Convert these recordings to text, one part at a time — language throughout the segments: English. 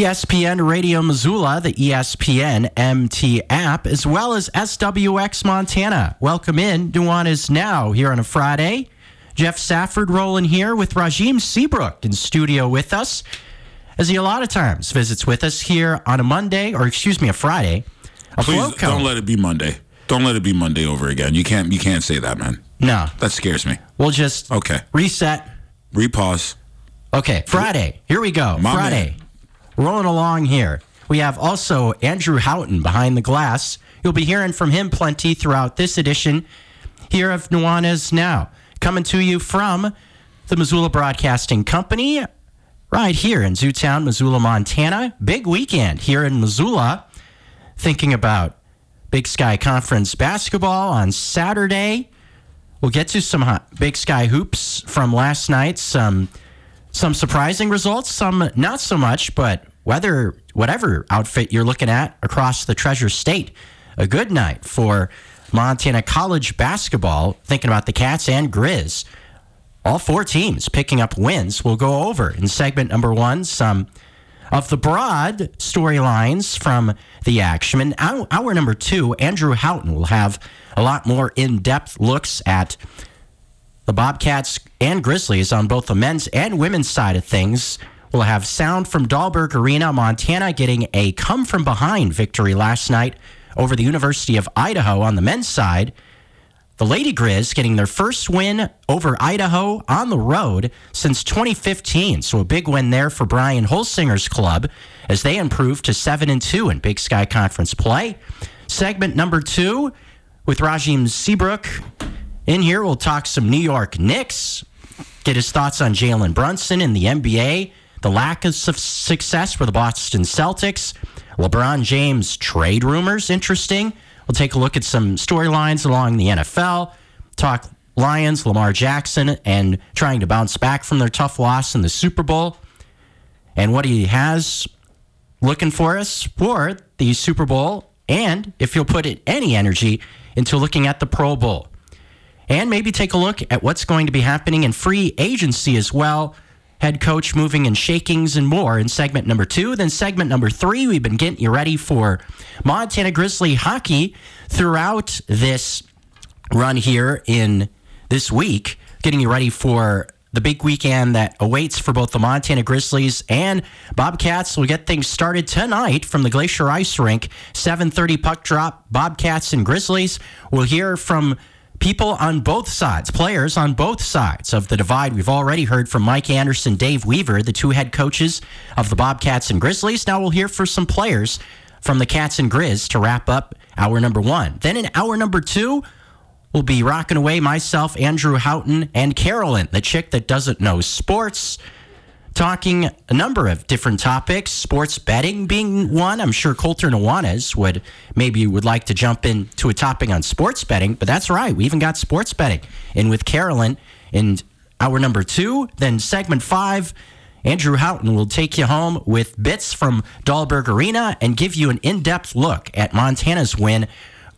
ESPN Radio Missoula, the ESPN MT app, as well as SWX Montana. Welcome in. Nuanez now here on a Friday. Geoff Safford rolling here with Rajiem Seabrook in studio with us, as he a lot of times visits with us here on a Monday, or excuse me, a Friday. A Please don't let it be Monday. Don't let it be Monday over again. You can't. You can't say that, man. no, That scares me. we'll just Okay. reset. Repause. Okay, Friday. Here we go. My Friday. Rolling along here. We have also Andrew Houghton behind the glass. You'll be hearing from him plenty throughout this edition here of Nuanez Now. Coming to you from the Missoula Broadcasting Company, right here in Zootown, Missoula, Montana. Big weekend here in Missoula. Thinking about Big Sky Conference basketball on Saturday. We'll get to some Big Sky hoops from last night. Some some surprising results, some not so much, but whether whatever outfit you're looking at across the Treasure State, a good night for Montana college basketball. Thinking about the Cats and Grizz, all four teams picking up wins. We'll go over in segment number one some of the broad storylines from the action. And hour, hour number two, Andrew Houghton will have a lot more in-depth looks at the Bobcats and Grizzlies on both the men's and women's side of things. We'll have sound from Dahlberg Arena, Montana, getting a come from behind victory last night over the University of Idaho on the men's side. The Lady Grizz getting their first win over Idaho on the road since 2015. So a big win there for Brian Holsinger's club as they improve to 7 and 2 in Big Sky Conference play. Segment number 2 with Rajiem Seabrook. In here we'll talk some New York Knicks, get his thoughts on Jalen Brunson in the NBA, the lack of su- success for the Boston Celtics, LeBron James trade rumors, interesting. We'll take a look at some storylines along the NFL, talk Lions, Lamar Jackson, and trying to bounce back from their tough loss in the Super Bowl, and what he has looking for us for the Super Bowl, and if you'll put it any energy into looking at the Pro Bowl and maybe take a look at what's going to be happening in free agency as well. Head coach moving and shakings and more in segment number two. Then segment number three, we've been getting you ready for Montana Grizzly hockey throughout this run here in this week, getting you ready for the big weekend that awaits for both the Montana Grizzlies and Bobcats. We'll get things started tonight from the Glacier Ice Rink. 7:30 puck drop. Bobcats and Grizzlies. We'll hear from people on both sides, players on both sides of the divide. We've already heard from Mike Anderson, Dave Weaver, the two head coaches of the Bobcats and Grizzlies. Now we'll hear from some players from the Cats and Grizz to wrap up hour number one. Then in hour number two, we'll be rocking away myself, Andrew Houghton, and Carolyn, the chick that doesn't know sports talking a number of different topics, sports betting being one. I'm sure Colter Nuanez would maybe would like to jump into a topic on sports betting, but that's right. We even got sports betting in with Carolyn in hour number two. Then segment five, Andrew Houghton will take you home with bits from Dahlberg Arena and give you an in-depth look at Montana's win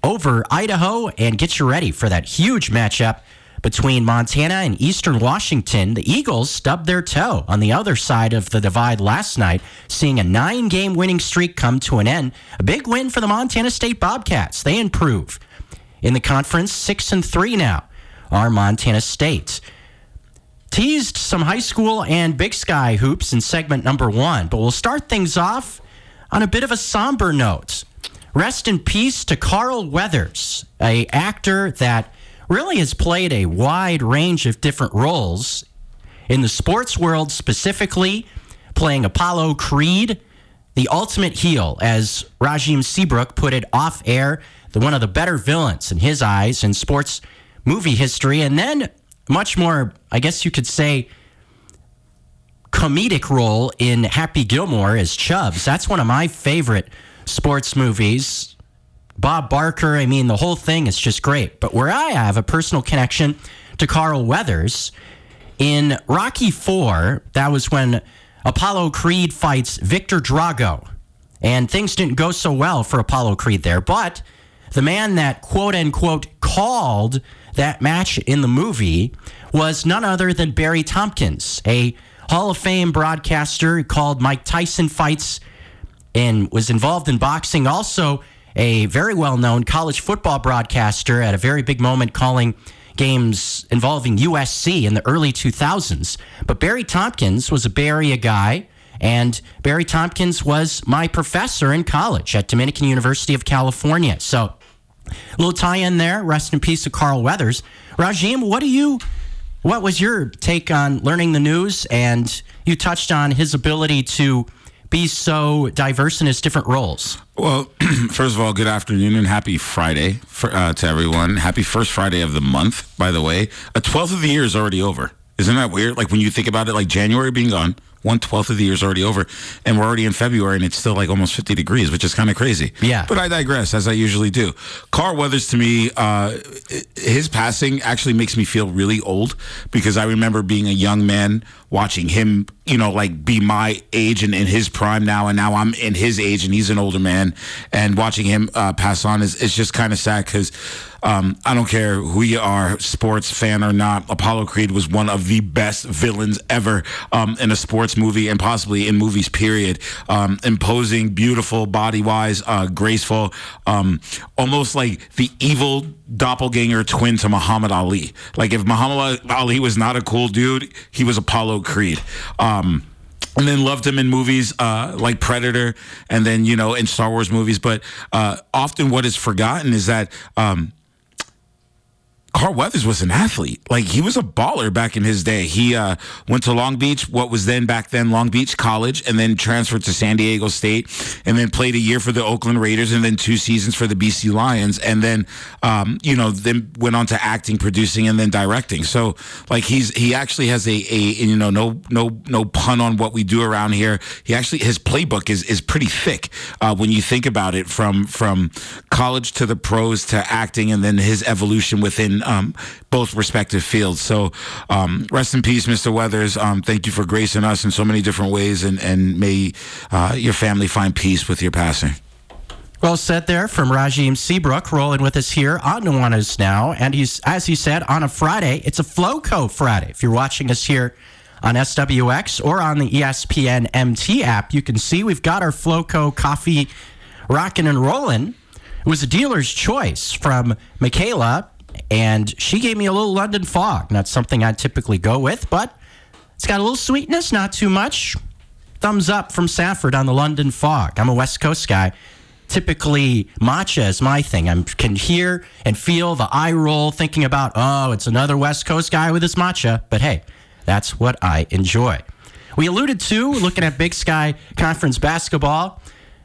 over Idaho and get you ready for that huge matchup between Montana and Eastern Washington. The Eagles stubbed their toe on the other side of the divide last night, seeing a nine game winning streak come to an end. A big win for the Montana State Bobcats. They improve in the conference, six and three now are Montana State. Teased some high school and Big Sky hoops in segment number one, but we'll start things off on a bit of a somber note. Rest in peace to Carl Weathers, a actor that really has played a wide range of different roles in the sports world, specifically playing Apollo Creed, the ultimate heel, as Rajiem Seabrook put it off air, the one of the better villains in his eyes in sports movie history, and then much more, I guess you could say, comedic role in Happy Gilmore as Chubbs. That's one of my favorite sports movies. Bob Barker, I mean, the whole thing is just great. But where I have a personal connection to Carl Weathers, in Rocky Four, that was when Apollo Creed fights Victor Drago. And things didn't go so well for Apollo Creed there. But the man that quote unquote called that match in the movie was none other than Barry Tompkins, a Hall of Fame broadcaster called Mike Tyson Fights and was involved in boxing. Also, a very well known college football broadcaster at a very big moment calling games involving USC in the early 2000s. But Barry Tompkins was a Bay Area guy, and Barry Tompkins was my professor in college at Dominican University of California. So, a little tie in there. Rest in peace to Carl Weathers. Rajiem, what do you. What was your take on learning the news? And you touched on his ability to be so diverse in his different roles? Well, first of all, good afternoon and happy Friday for, uh, to everyone. Happy first Friday of the month, by the way. A twelfth of the year is already over. Isn't that weird? Like when you think about it, like January being gone, one twelfth of the year is already over, and we're already in February, and it's still like almost fifty degrees, which is kind of crazy. Yeah. But I digress, as I usually do. Carl Weathers, to me, uh, his passing actually makes me feel really old because I remember being a young man watching him, you know, like be my age and in his prime now, and now I'm in his age and he's an older man, and watching him uh, pass on is, is just kind of sad because um, I don't care who you are, sports fan or not. Apollo Creed was one of the best villains ever um, in a sports movie and possibly in movies. Period. Um, imposing, beautiful, body wise, uh, graceful, um, almost like the evil doppelganger twin to Muhammad Ali. Like if Muhammad Ali was not a cool dude, he was Apollo Creed. Um, and then loved him in movies uh, like Predator, and then you know in Star Wars movies. But uh, often, what is forgotten is that. Um, Carl Weathers was an athlete. Like he was a baller back in his day. He uh, went to Long Beach, what was then back then Long Beach College, and then transferred to San Diego State, and then played a year for the Oakland Raiders, and then two seasons for the BC Lions, and then um, you know then went on to acting, producing, and then directing. So like he's he actually has a, a you know no no no pun on what we do around here. He actually his playbook is is pretty thick uh, when you think about it from from college to the pros to acting, and then his evolution within um, both respective fields. So, um, rest in peace, Mr. Weathers. Um, thank you for gracing us in so many different ways, and, and may uh, your family find peace with your passing. Well said there from Rajiem Seabrook, rolling with us here on Nuanez Now. And he's, as he said, on a Friday, it's a Floco Friday. If you're watching us here on SWX or on the ESPN MT app, you can see we've got our Floco coffee rocking and rolling. It was a dealer's choice from Michaela, and she gave me a little London fog. Not something I typically go with, but It's got a little sweetness, not too much. Thumbs up from Safford on the London Fog. I'm a West Coast guy. Typically, matcha is my thing. I can hear and feel the eye roll thinking about, oh, it's another West Coast guy with his matcha. But hey, that's what I enjoy. We alluded to looking at Big Sky Conference basketball.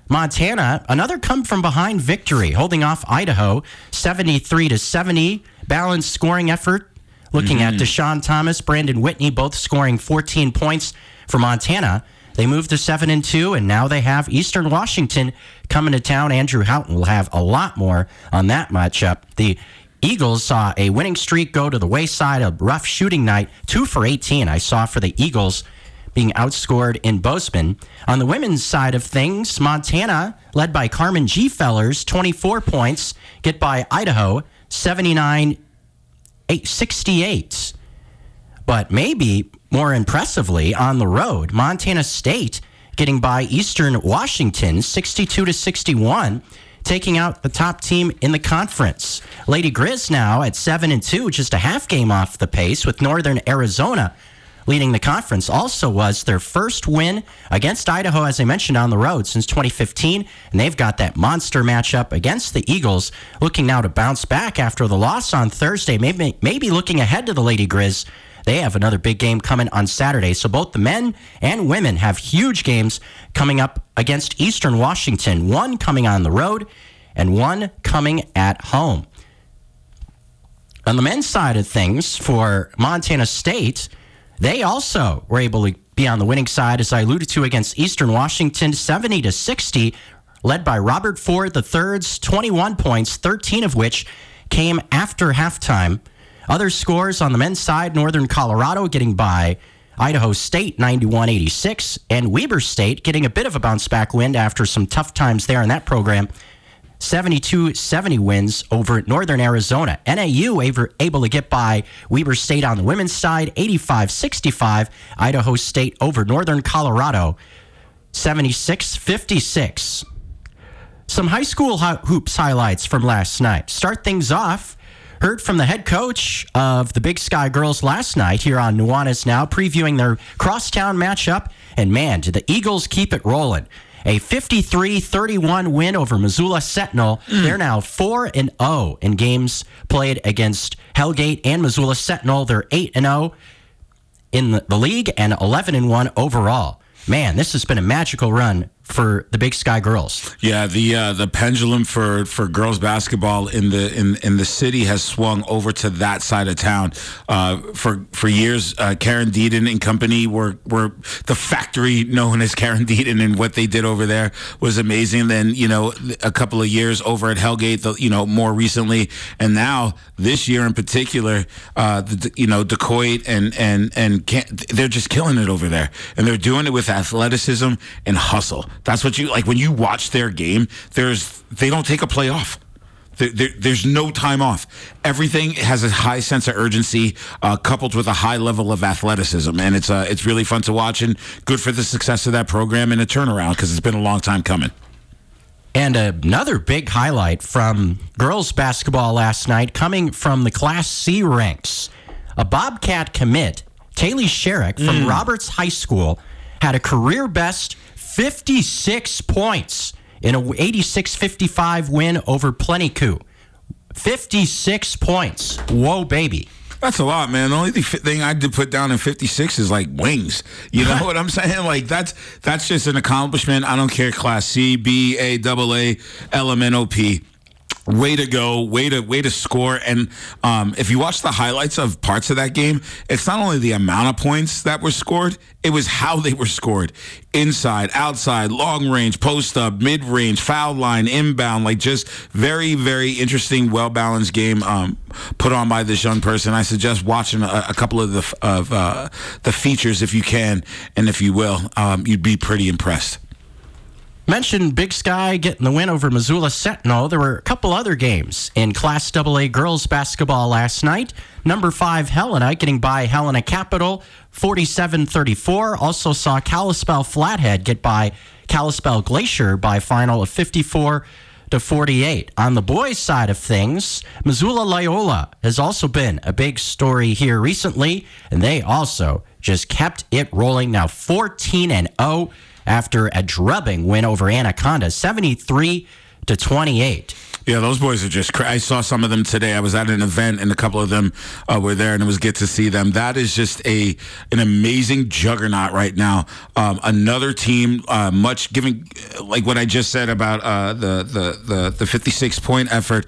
Montana, another come from behind victory, holding off Idaho 73 to 70. Balanced scoring effort. Looking at mm-hmm. Dischon Thomas, Brandon Whitney, both scoring 14 points for Montana. They moved to 7 and 2, and now they have Eastern Washington coming to town. Andrew Houghton will have a lot more on that matchup. The Eagles saw a winning streak go to the wayside, a rough shooting night, 2 for 18. I saw for the Eagles being outscored in Bozeman. On the women's side of things, Montana, led by Carmen Gfeller's, 24 points, get by Idaho, 79 68. But maybe more impressively, on the road, Montana State getting by Eastern Washington, 62 to 61 taking out the top team in the conference. Lady Grizz now at 7 and 2, just a half game off the pace with Northern Arizona leading the conference. Also was their first win against Idaho as I mentioned on the road since 2015 and they've got that monster matchup against the Eagles looking now to bounce back after the loss on Thursday. Maybe maybe looking ahead to the Lady Grizz they have another big game coming on Saturday. So both the men and women have huge games coming up against Eastern Washington, one coming on the road and one coming at home. On the men's side of things for Montana State, they also were able to be on the winning side, as I alluded to, against Eastern Washington, 70 to 60, led by Robert Ford III's 21 points, 13 of which came after halftime. Other scores on the men's side Northern Colorado getting by Idaho State 91 86, and Weber State getting a bit of a bounce back win after some tough times there in that program. 72 70 wins over Northern Arizona. NAU able to get by Weber State on the women's side, 85 65. Idaho State over Northern Colorado, 76 56. Some high school hoops highlights from last night. Start things off Heard from the head coach of the Big Sky Girls last night here on Nuanez Now, previewing their crosstown matchup. And man, did the Eagles keep it rolling. A 53 31 win over Missoula Sentinel. Mm. They're now 4 and 0 in games played against Hellgate and Missoula Sentinel. They're 8 and 0 in the league and 11 and 1 overall. Man, this has been a magical run for the Big Sky girls. Yeah, the uh, the pendulum for, for girls basketball in the in, in the city has swung over to that side of town. Uh, for for years, uh, Karen Deedon and company were were the factory known as Karen Deedon, and what they did over there was amazing. Then you know a couple of years over at Hellgate, the, you know more recently, and now this year in particular, uh, the, you know Decoit and and and they're just killing it over there, and they're doing it with athleticism and hustle. That's what you like when you watch their game. There's they don't take a play off. There, there, there's no time off. Everything has a high sense of urgency, uh, coupled with a high level of athleticism, and it's uh, it's really fun to watch and good for the success of that program and a turnaround because it's been a long time coming. And another big highlight from girls basketball last night, coming from the Class C ranks, a Bobcat commit, Taylor Sherrick from mm. Roberts High School, had a career best 56 points in a 86-55 win over Plenty Coups. 56 points. Whoa, baby. That's a lot, man. The only thing I did put down in 56 is like wings. You know what I'm saying? Like that's that's just an accomplishment. I don't care class C, B, A, double A, L, M, N, O, P way to go. Way to way to score. And um, if you watch the highlights of parts of that game it's not only the amount of points that were scored it was how they were scored. Inside outside long range post up mid range foul line inbound like just very very interesting well balanced game um, put on by this young person. I suggest watching a, a couple of the of uh, the features if you can and if you will. Um, you'd be pretty impressed Mentioned Big Sky getting the win over Missoula Sentinel. There were a couple other games in Class AA girls basketball last night. Number five, Helena getting by Helena Capital 47 34. Also saw Kalispell Flathead get by Kalispell Glacier by final of 54 to 48. On the boys' side of things, Missoula Loyola has also been a big story here recently, and they also just kept it rolling. Now 14 and 0 after a drubbing win over Anaconda, 73 to 28. Yeah, those boys are just. Cra- I saw some of them today. I was at an event, and a couple of them uh, were there, and it was good to see them. That is just a an amazing juggernaut right now. Um, another team, uh, much giving, like what I just said about uh, the the the the fifty six point effort.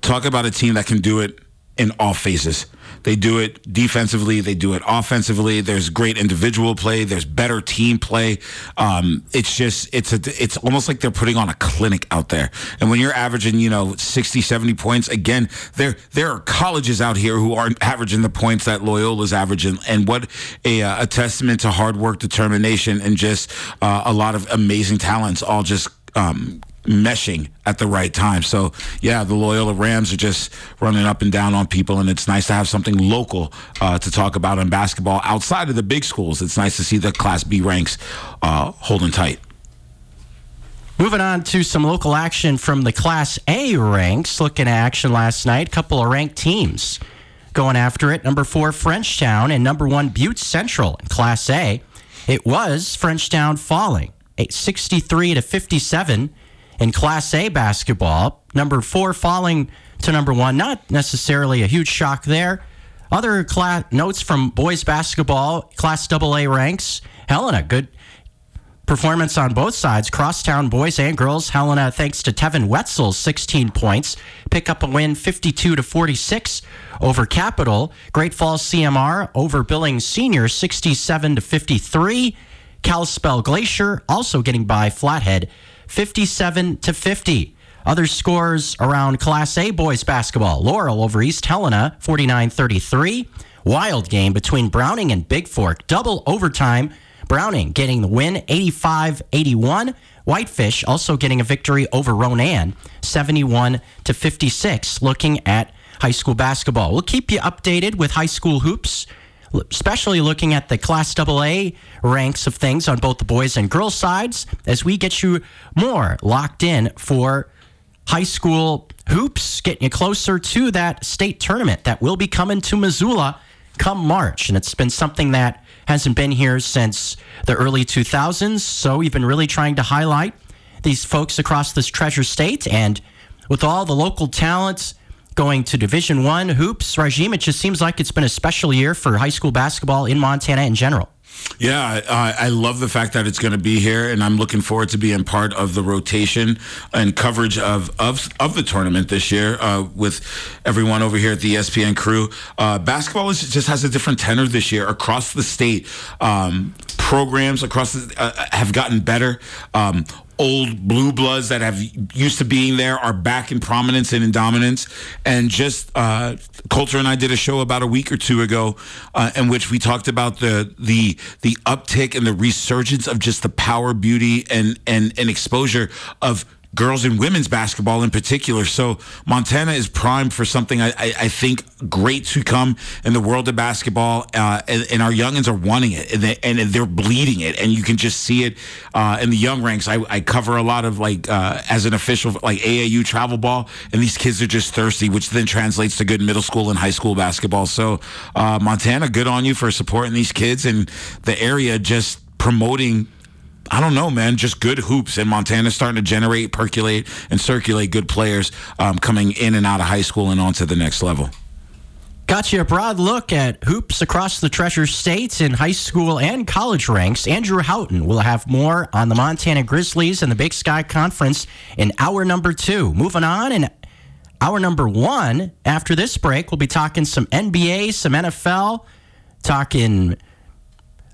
Talk about a team that can do it in all phases. They do it defensively. They do it offensively. There's great individual play. There's better team play. Um, it's just it's a it's almost like they're putting on a clinic out there. And when you're averaging, you know, 60, 70 points, again, there there are colleges out here who aren't averaging the points that Loyola's averaging. And what a, uh, a testament to hard work, determination, and just uh, a lot of amazing talents all just um, meshing at the right time. So yeah, the Loyola Rams are just running up and down on people, and it's nice to have something local uh, to talk about in basketball outside of the big schools. It's nice to see the Class B ranks uh, holding tight. Moving on to some local action from the Class A ranks. Looking at action last night, couple of ranked teams going after it. Number four, Frenchtown, and number one, Butte Central in Class A. It was Frenchtown falling, 63 to 57 in Class A basketball. Number four falling to number one. Not necessarily a huge shock there. Other class notes from boys basketball, Class AA ranks. Helena, good performance on both sides. Crosstown boys and girls. Helena, thanks to Tevin Wetzel's 16 points, pick up a win 52 to 46 over Capital. Great Falls CMR over Billings Senior 67 to 53. Kalispell Glacier also getting by Flathead 57 to 50. Other scores around Class A boys basketball. Laurel over East Helena 49 33. Wild game between Browning and Big Fork. Double overtime. Browning getting the win 85 81. Whitefish also getting a victory over Ronan 71 to 56. Looking at high school basketball. We'll keep you updated with high school hoops especially looking at the Class AA ranks of things on both the boys and girls sides, as we get you more locked in for high school hoops, getting you closer to that state tournament that will be coming to Missoula come March. And it's been something that hasn't been here since the early 2000s. So we've been really trying to highlight these folks across this treasure state. And with all the local talents, going to Division One hoops Rajiem. It just seems like it's been a special year for high school basketball in Montana in general. Yeah, I, I love the fact that it's going to be here, and I'm looking forward to being part of the rotation and coverage of of, of the tournament this year uh, with everyone over here at the ESPN crew. Uh, basketball is, just has a different tenor this year across the state. Um, programs across the, uh, have gotten better. Um, old blue bloods that have used to being there are back in prominence and in dominance. And just uh, Colter and I did a show about a week or two ago uh, in which we talked about the the the uptick and the resurgence of just the power, beauty, and and and exposure of girls and women's basketball in particular. So Montana is primed for something I, I, think great to come in the world of basketball, uh, and, and, our youngins are wanting it, and, they, and they're bleeding it, and you can just see it uh, in the young ranks. I, I cover a lot of like uh, as an official like AAU travel ball, and these kids are just thirsty, which then translates to good middle school and high school basketball. So uh, Montana, good on you for supporting these kids and the area just promoting I don't know, man. Just good hoops, and Montana's starting to generate, percolate, and circulate good players um, coming in and out of high school and onto the next level. Got you a broad look at hoops across the Treasure States in high school and college ranks. Andrew Houghton will have more on the Montana Grizzlies and the Big Sky Conference in hour number two. Moving on in hour number one, after this break, we'll be talking some NBA, some NFL, talking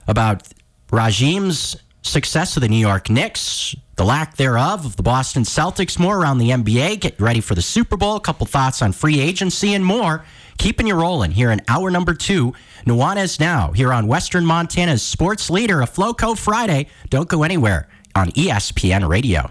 about Rajiem's success of the New York Knicks, the lack thereof of the Boston Celtics, more around the NBA, get ready for the Super Bowl, a couple thoughts on free agency, and more. Keeping you rolling here in hour number two. Nuanez Now here on Western Montana's sports leader, a Floco Friday. Don't go anywhere on ESPN Radio.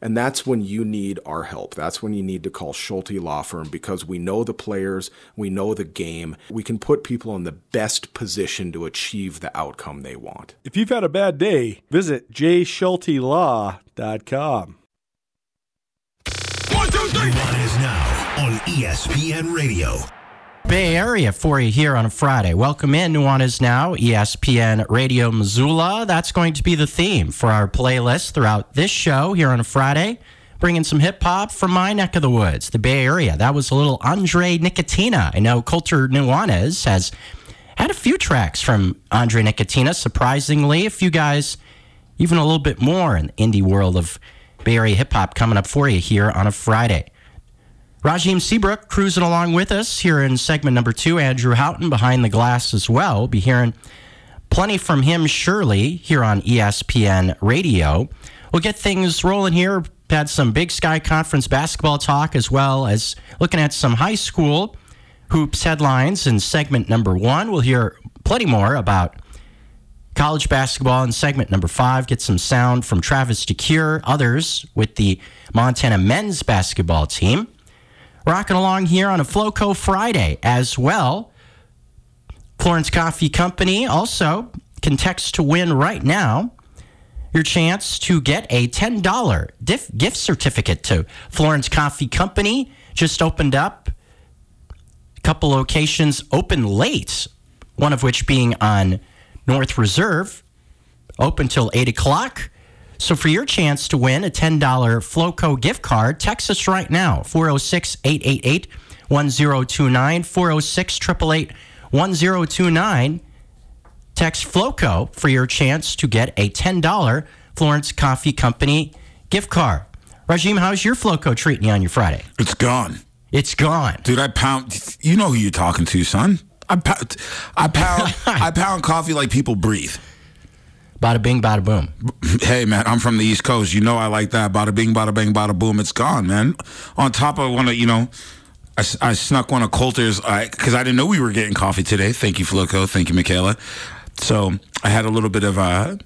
and that's when you need our help. That's when you need to call Schulte Law Firm because we know the players, we know the game. We can put people in the best position to achieve the outcome they want. If you've had a bad day, visit jschultelaw.com. One, two, three. One is now on ESPN Radio. Bay Area for you here on a Friday. Welcome in. Nuanez Now, ESPN Radio Missoula. That's going to be the theme for our playlist throughout this show here on a Friday. Bringing some hip hop from my neck of the woods, the Bay Area. That was a little Andre Nickatina. I know Colter Nuanez has had a few tracks from Andre Nickatina. Surprisingly, a few guys, even a little bit more in the indie world of Bay Area hip hop coming up for you here on a Friday. Rajiem Seabrook cruising along with us here in segment number two. Andrew Houghton behind the glass as well. Be hearing plenty from him surely here on ESPN Radio. We'll get things rolling here. Had some Big Sky Conference basketball talk as well as looking at some high school hoops headlines in segment number one. We'll hear plenty more about college basketball in segment number five. Get some sound from Travis DeCuire, others with the Montana men's basketball team rocking along here on a Floco Friday as well. Florence Coffee Company also can text to win right now your chance to get a $10 dif- gift certificate to Florence Coffee Company. Just opened up a couple locations open late, one of which being on North Reserve, open till 8 o'clock. So for your chance to win a $10 Floco gift card, text us right now 406 888 1029 406 888 1029. Text Floco for your chance to get a $10 Florence Coffee Company gift card. Rajiem, how's your Floco treating you on your Friday? It's gone. It's gone. Dude, I pound. You know who you're talking to, son. I pound, I pound, I pound coffee like people breathe. Bada bing, bada boom. Hey, man, I'm from the East Coast. You know I like that. Bada bing, bada bang, bada boom. It's gone, man. On top of one of, you know, I, I snuck one of Colter's because I, I, didn't know we were getting coffee today. Thank you, Floco. Thank you, Michaela. So I had a little bit of uh,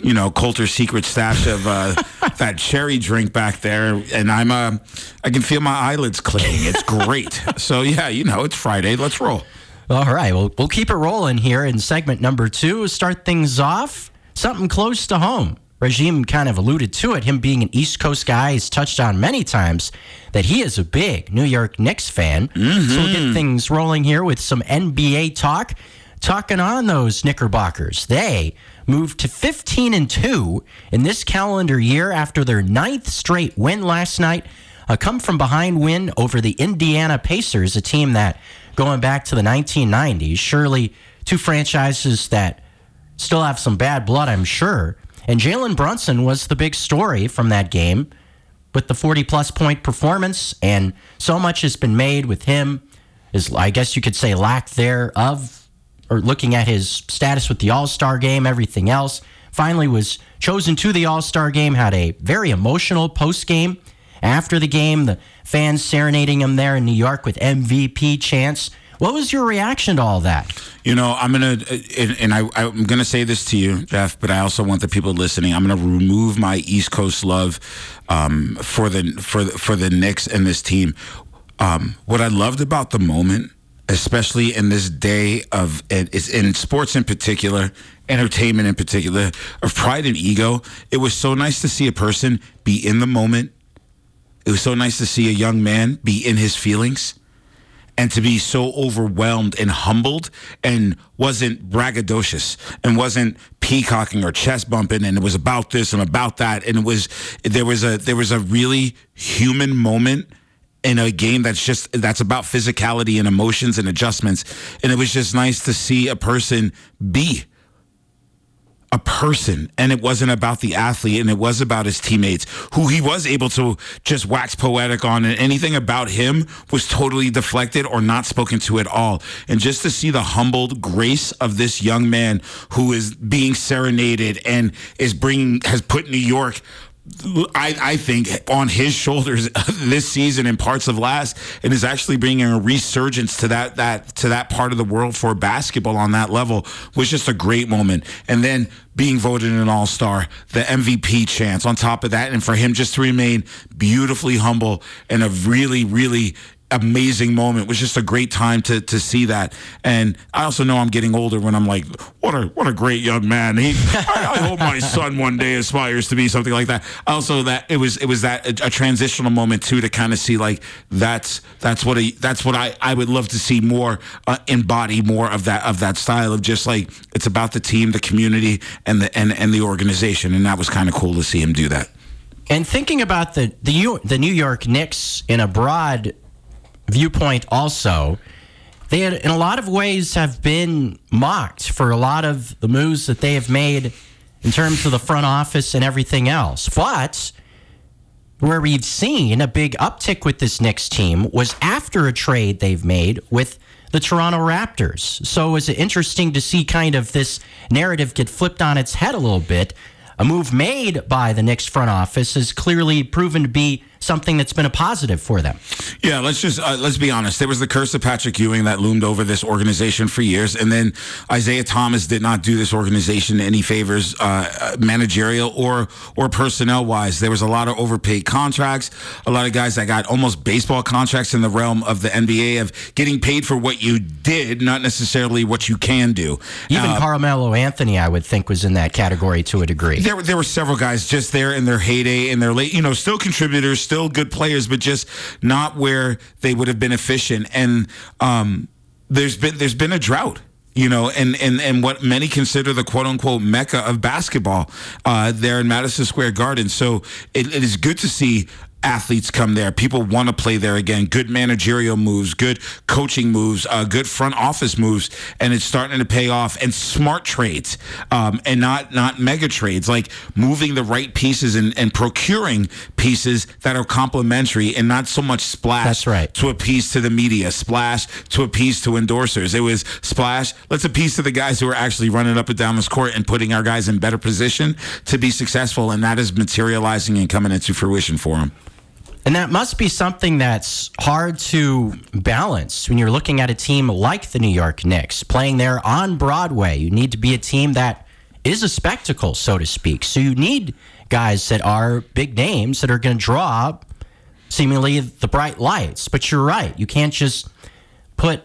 you know, Colter's secret stash of uh, that cherry drink back there, and I'm uh, I can feel my eyelids clicking. It's great. so yeah, you know, it's Friday. Let's roll. All right, well, we'll keep it rolling here in segment number two. Start things off something close to home. Rajiem kind of alluded to it, him being an East Coast guy. He's touched on many times that he is a big New York Knicks fan. Mm-hmm. So we'll get things rolling here with some NBA talk. Talking on those Knickerbockers. They moved to 15 and 2 in this calendar year after their ninth straight win last night. A come from behind win over the Indiana Pacers, a team that, going back to the 1990s, surely two franchises that still have some bad blood, I'm sure. And Jalen Brunson was the big story from that game with the 40 plus point performance. And so much has been made with him, is I guess you could say lack thereof, or looking at his status with the All Star game, everything else. Finally was chosen to the All Star game, had a very emotional post game. After the game, the fans serenading him there in New York with MVP chants. What was your reaction to all that? You know, I'm gonna, and, and I, I'm gonna say this to you, Geoff, but I also want the people listening. I'm gonna remove my East Coast love um, for the for the, for the Knicks and this team. Um, what I loved about the moment, especially in this day of it's in sports in particular, entertainment in particular, of pride and ego. It was so nice to see a person be in the moment. It was so nice to see a young man be in his feelings and to be so overwhelmed and humbled and wasn't braggadocious and wasn't peacocking or chest bumping and it was about this and about that. And it was there was a there was a really human moment in a game that's just that's about physicality and emotions and adjustments. And it was just nice to see a person be a person and it wasn't about the athlete and it was about his teammates. Who he was able to just wax poetic on and anything about him was totally deflected or not spoken to at all. And just to see the humbled grace of this young man who is being serenaded and is bringing has put New York I, I think on his shoulders this season and parts of last, and is actually bringing a resurgence to that that to that part of the world for basketball on that level was just a great moment. And then being voted an All Star, the MVP chance on top of that, and for him just to remain beautifully humble and a really really amazing moment. It was just a great time to to see that. And I also know I'm getting older when I'm like, what a what a great young man. He, I, I hope my son one day aspires to be something like that. Also, that it was it was that a, a transitional moment too to kind of see like that's that's what a, that's what I I would love to see more uh, embody more of that of that style of just like it's about the team, the community, and the and and the organization. And that was kind of cool to see him do that. And thinking about the the the New York Knicks in a broad viewpoint also they had, in a lot of ways have been mocked for a lot of the moves that they have made in terms of the front office and everything else. But where we've seen a big uptick with this Knicks team was after a trade they've made with the Toronto Raptors. So it's interesting to see kind of this narrative get flipped on its head a little bit. A move made by the Knicks front office has clearly proven to be something that's been a positive for them. Yeah, let's just uh, let's be honest. There was the curse of Patrick Ewing that loomed over this organization for years, and then Isiah Thomas did not do this organization any favors, uh, managerial or or personnel wise. There was a lot of overpaid contracts, a lot of guys that got almost baseball contracts in the realm of the NBA of getting paid for what you did, not necessarily what you can do. Even uh, Carmelo Anthony, I would think, was in that category to a degree. There, there were several guys just there in their heyday, in their late, you know, still contributors, still good players, but just not where they would have been efficient. And um, there's been there's been a drought you know, and, and, and what many consider the quote unquote mecca of basketball uh, there in Madison Square Garden. So it, it is good to see athletes come there. People want to play there again. Good managerial moves, good coaching moves, uh, good front office moves, and it's starting to pay off. And smart trades, um, and not not mega trades, like moving the right pieces and, and procuring pieces that are complementary and not so much splash. That's right. To appease to the media, splash to appease to endorsers. It was splash. Let's appease to the guys who are actually running up and down this court and putting our guys in better position to be successful, and that is materializing and coming into fruition for them. And that must be something that's hard to balance when you're looking at a team like the New York Knicks playing there on Broadway. You need to be a team that is a spectacle, so to speak. So you need guys that are big names that are going to draw seemingly the bright lights. But you're right. You can't just put,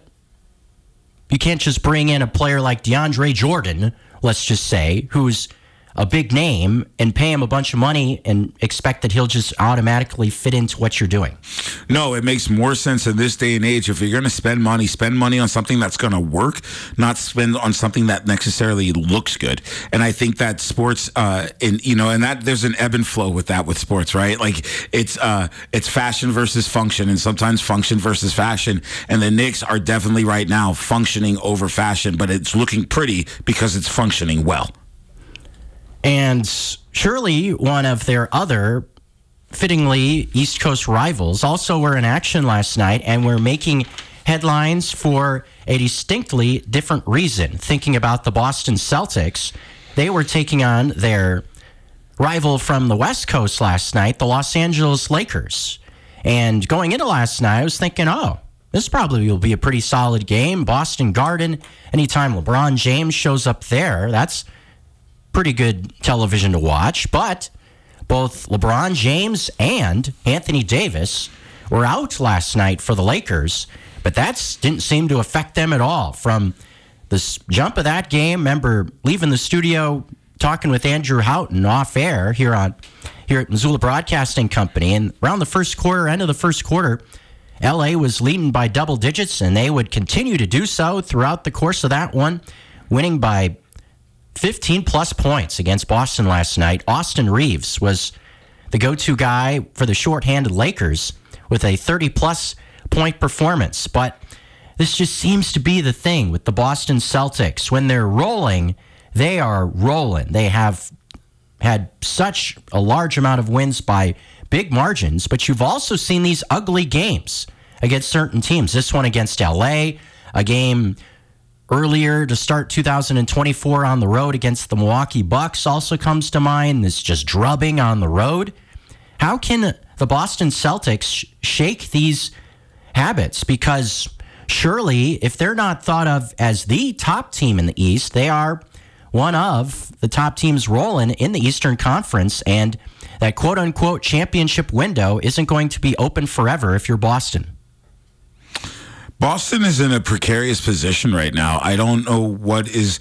you can't just bring in a player like DeAndre Jordan, let's just say, who's a big name and pay him a bunch of money and expect that he'll just automatically fit into what you're doing. No, it makes more sense in this day and age. If you're going to spend money, spend money on something that's going to work, not spend on something that necessarily looks good. And I think that sports, uh, in you know, and that there's an ebb and flow with that with sports, right? Like it's uh, it's fashion versus function, and sometimes function versus fashion. And the Knicks are definitely right now functioning over fashion, but it's looking pretty because it's functioning well. And surely one of their other fittingly East Coast rivals also were in action last night and were making headlines for a distinctly different reason. Thinking about the Boston Celtics, they were taking on their rival from the West Coast last night, the Los Angeles Lakers. And going into last night, I was thinking, oh, this probably will be a pretty solid game. Boston Garden, anytime LeBron James shows up there, that's pretty good television to watch, but both LeBron James and Anthony Davis were out last night for the Lakers, but that didn't seem to affect them at all. From the jump of that game, remember leaving the studio talking with Andrew Houghton off air here on here at Missoula Broadcasting Company, and around the first quarter, end of the first quarter, LA was leading by double digits, and they would continue to do so throughout the course of that one, winning by 15 plus points against Boston last night. Austin Reaves was the go to guy for the shorthanded Lakers with a 30 plus point performance. But this just seems to be the thing with the Boston Celtics. When they're rolling, they are rolling. They have had such a large amount of wins by big margins, but you've also seen these ugly games against certain teams. This one against LA, a game earlier to start 2024 on the road against the Milwaukee Bucks also comes to mind. This just drubbing on the road. How can the Boston Celtics shake these habits? Because surely, if they're not thought of as the top team in the East, they are one of the top teams rolling in the Eastern Conference. And that quote unquote championship window isn't going to be open forever if you're Boston. Boston is in a precarious position right now. I don't know what is.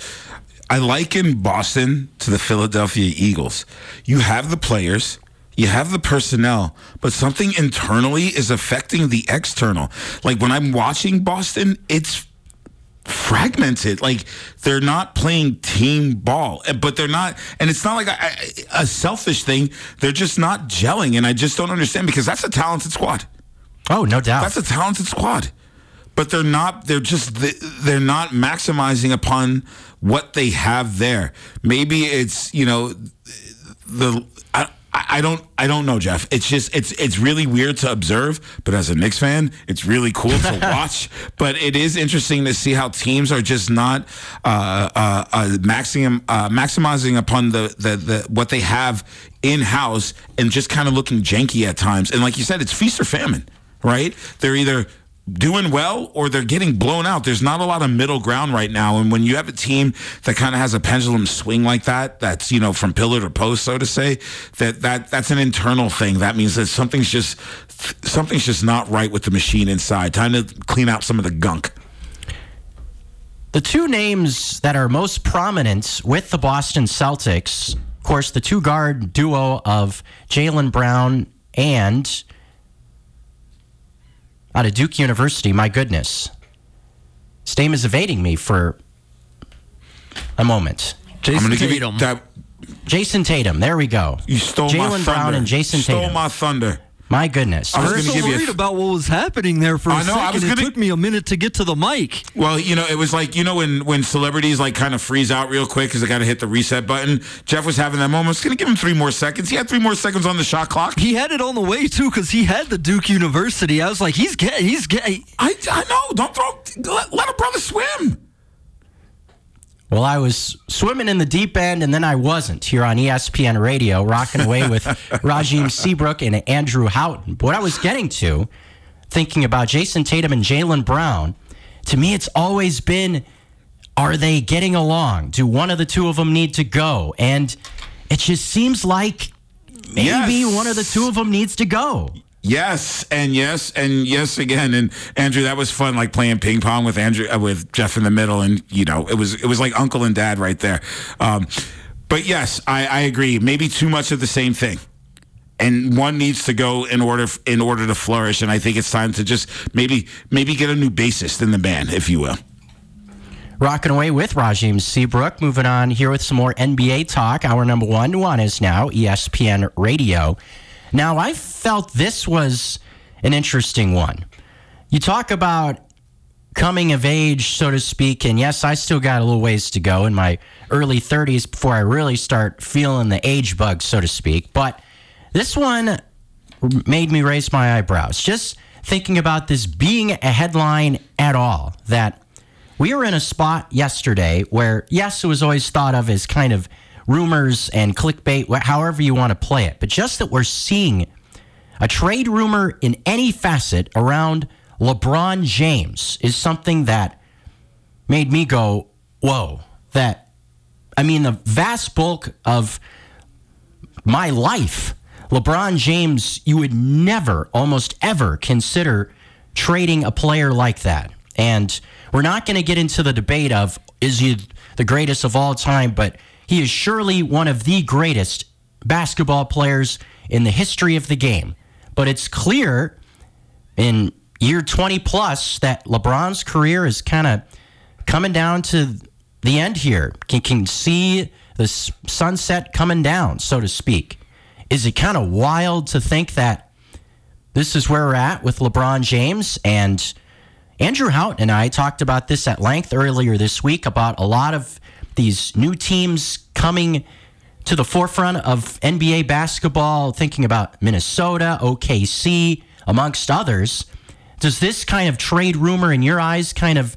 I liken Boston to the Philadelphia Eagles. You have the players, you have the personnel, but something internally is affecting the external. Like when I'm watching Boston, it's fragmented. Like they're not playing team ball, eh, but they're not, and it's not like a, a selfish thing. They're just not gelling, and I just don't understand because that's a talented squad. Oh, no doubt. That's a talented squad but they're not they're just they're not maximizing upon what they have there. Maybe it's you know the I, I don't I don't know Geoff. It's just it's it's really weird to observe but as a Knicks fan it's really cool to watch. But it is interesting to see how teams are just not uh, uh, uh, maximum, uh, maximizing upon the, the, the what they have in house and just kind of looking janky at times. And like you said it's feast or famine right? They're either doing well or they're getting blown out. There's not a lot of middle ground right now. And when you have a team that kind of has a pendulum swing like that, that's, you know, from pillar to post, so to say, that, that that's an internal thing. That means that something's just something's just not right with the machine inside. Time to clean out some of the gunk. The two names that are most prominent with the Boston Celtics, of course, the two guard duo of Jaylen Brown and out of Duke University. My goodness. His name is evading me for a moment. Jayson Tatum. That, Jayson Tatum. There we go. You stole Jaylen my thunder. Brown and Jayson stole Tatum. my thunder. My goodness. I was going to so worried about what was happening there for a I know, second. I was gonna, it took me a minute to get to the mic. Well, you know, it was like, you know, when, when celebrities like kind of freeze out real quick because they got to hit the reset button. Geoff was having that moment. I was going to give him three more seconds. He had three more seconds on the shot clock. He had it on the way, too, because he had the Duke University. I was like, he's getting, he's getting. I, I know. Don't throw, let, let a brother swim. Well, I was swimming in the deep end, and then I wasn't here on ESPN Radio, rocking away with Rajiem Seabrook and Andrew Houghton. But what I was getting to, thinking about Jayson Tatum and Jaylen Brown, to me, it's always been are they getting along? Do one of the two of them need to go? And it just seems like maybe yes. one of the two of them needs to go. Yes, and yes, and yes again. And Andrew, that was fun, like playing ping pong with Andrew uh, with Geoff in the middle, and you know, it was it was like uncle and dad right there. Um, but yes, I, I agree. Maybe too much of the same thing and one needs to go in order in order to flourish. And I think it's time to just maybe maybe get a new bassist in the band, if you will. Rocking away with Rajiem Seabrook. Moving on here with some more NBA talk. Our number one one is now ESPN Radio. Now, I felt this was an interesting one. You talk about coming of age, so to speak, and yes, I still got a little ways to go in my early 30s before I really start feeling the age bug, so to speak. But this one made me raise my eyebrows. Just thinking about this being a headline at all, that we were in a spot yesterday where, yes, it was always thought of as kind of rumors and clickbait, however you want to play it. But just that we're seeing a trade rumor in any facet around LeBron James is something that made me go, whoa. That, I mean, the vast bulk of my life, LeBron James, you would never, almost ever consider trading a player like that. And we're not going to get into the debate of is he the greatest of all time, but he is surely one of the greatest basketball players in the history of the game. But it's clear in year 20 plus that LeBron's career is kind of coming down to the end here. Can, can see the sunset coming down, so to speak. Is it kind of wild to think that this is where we're at with LeBron James? And Andrew Houghton and I talked about this at length earlier this week about a lot of these new teams coming to the forefront of NBA basketball, thinking about Minnesota, OKC, amongst others. Does this kind of trade rumor in your eyes kind of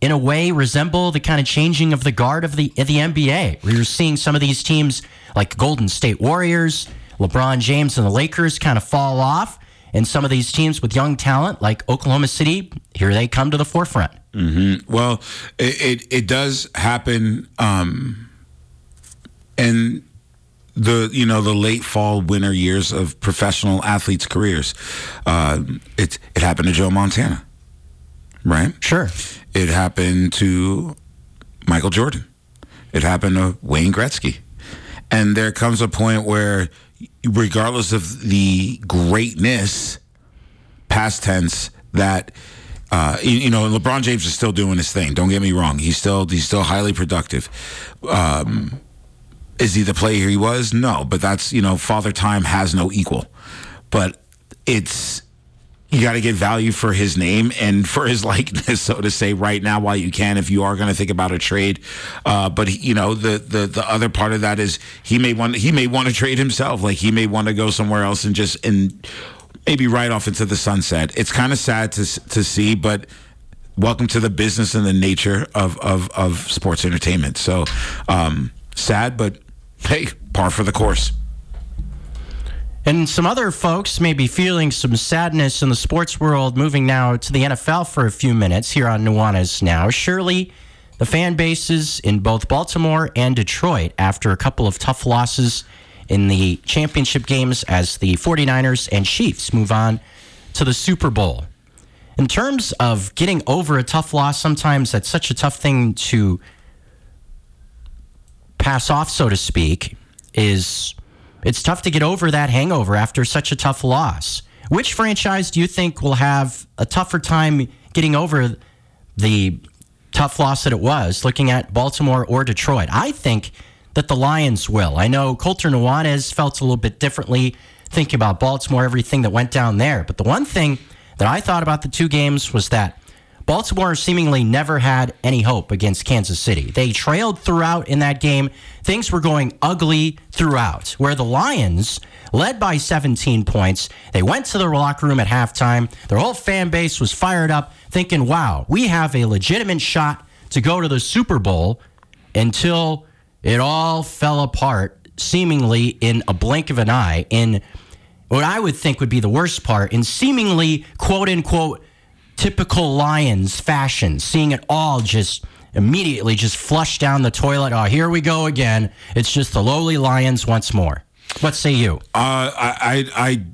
in a way resemble the kind of changing of the guard of the of the NBA, where you're seeing some of these teams like Golden State Warriors, LeBron James and the Lakers kind of fall off, and some of these teams with young talent like Oklahoma City, here they come to the forefront. Mm-hmm. Well, it, it, it does happen, um, and the you know the late fall winter years of professional athletes' careers. Uh, it it happened to Joe Montana, right? Sure. It happened to Michael Jordan. It happened to Wayne Gretzky, and there comes a point where, regardless of the greatness, past tense that. Uh, you, you, know, LeBron James is still doing his thing. Don't get me wrong; he's still he's still highly productive. Um, is he the player he was? No, but that's you know, Father Time has no equal. But it's you got to get value for his name and for his likeness, so to say, right now while you can, if you are going to think about a trade. Uh, but he, you know, the, the the other part of that is he may want he may want to trade himself, like he may want to go somewhere else and just and maybe right off into the sunset. It's kind of sad to to see, but welcome to the business and the nature of of, of sports entertainment. So um, sad, but hey, par for the course. And some other folks may be feeling some sadness in the sports world moving now to the NFL for a few minutes here on Nuanez Now. Surely the fan bases in both Baltimore and Detroit, after a couple of tough losses in the championship games as the 49ers and Chiefs move on to the Super Bowl. In terms of getting over a tough loss, sometimes that's such a tough thing to pass off, so to speak, is it's tough to get over that hangover after such a tough loss. Which franchise do you think will have a tougher time getting over the tough loss that it was, looking at Baltimore or Detroit? I think that the Lions will. I know Colter Nuanez felt a little bit differently thinking about Baltimore, everything that went down there. But the one thing that I thought about the two games was that Baltimore seemingly never had any hope against Kansas City. They trailed throughout in that game. Things were going ugly throughout. Where the Lions, led by 17 points, they went to the locker room at halftime. Their whole fan base was fired up, thinking, wow, we have a legitimate shot to go to the Super Bowl until it all fell apart, seemingly in a blink of an eye, in what I would think would be the worst part, in seemingly quote unquote typical Lions fashion, seeing it all just immediately just flush down the toilet. Oh, here we go again. It's just the lowly Lions once more. What say you? Uh, I, I,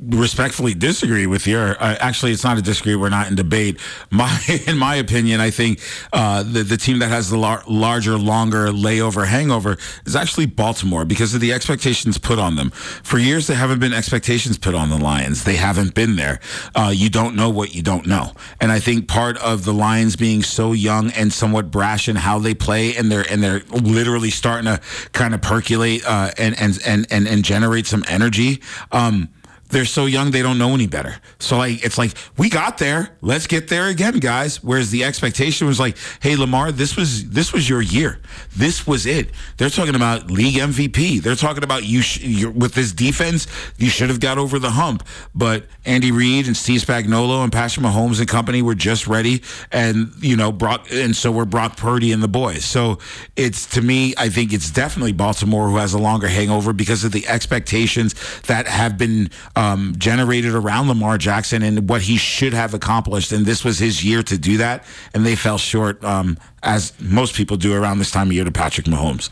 Respectfully disagree with your. Uh, actually, it's not a disagree. We're not in debate. My, in my opinion, I think uh, the the team that has the lar- larger, longer layover hangover is actually Baltimore because of the expectations put on them. For years, there haven't been expectations put on the Lions. They haven't been there. Uh, you don't know what you don't know, and I think part of the Lions being so young and somewhat brash in how they play, and they're and they're literally starting to kind of percolate uh, and, and and and and generate some energy. Um, they're so young they don't know any better. So like it's like we got there, let's get there again, guys. Whereas the expectation was like, hey Lamar, this was this was your year, this was it. They're talking about league MVP. They're talking about you sh- with this defense, you should have got over the hump. But Andy Reid and Steve Spagnuolo and Patrick Mahomes and company were just ready, and you know Brock, and so were Brock Purdy and the boys. So it's to me, I think it's definitely Baltimore who has a longer hangover because of the expectations that have been. Uh, um, generated around Lamar Jackson and what he should have accomplished. And this was his year to do that. And they fell short, um, as most people do around this time of year, to Patrick Mahomes.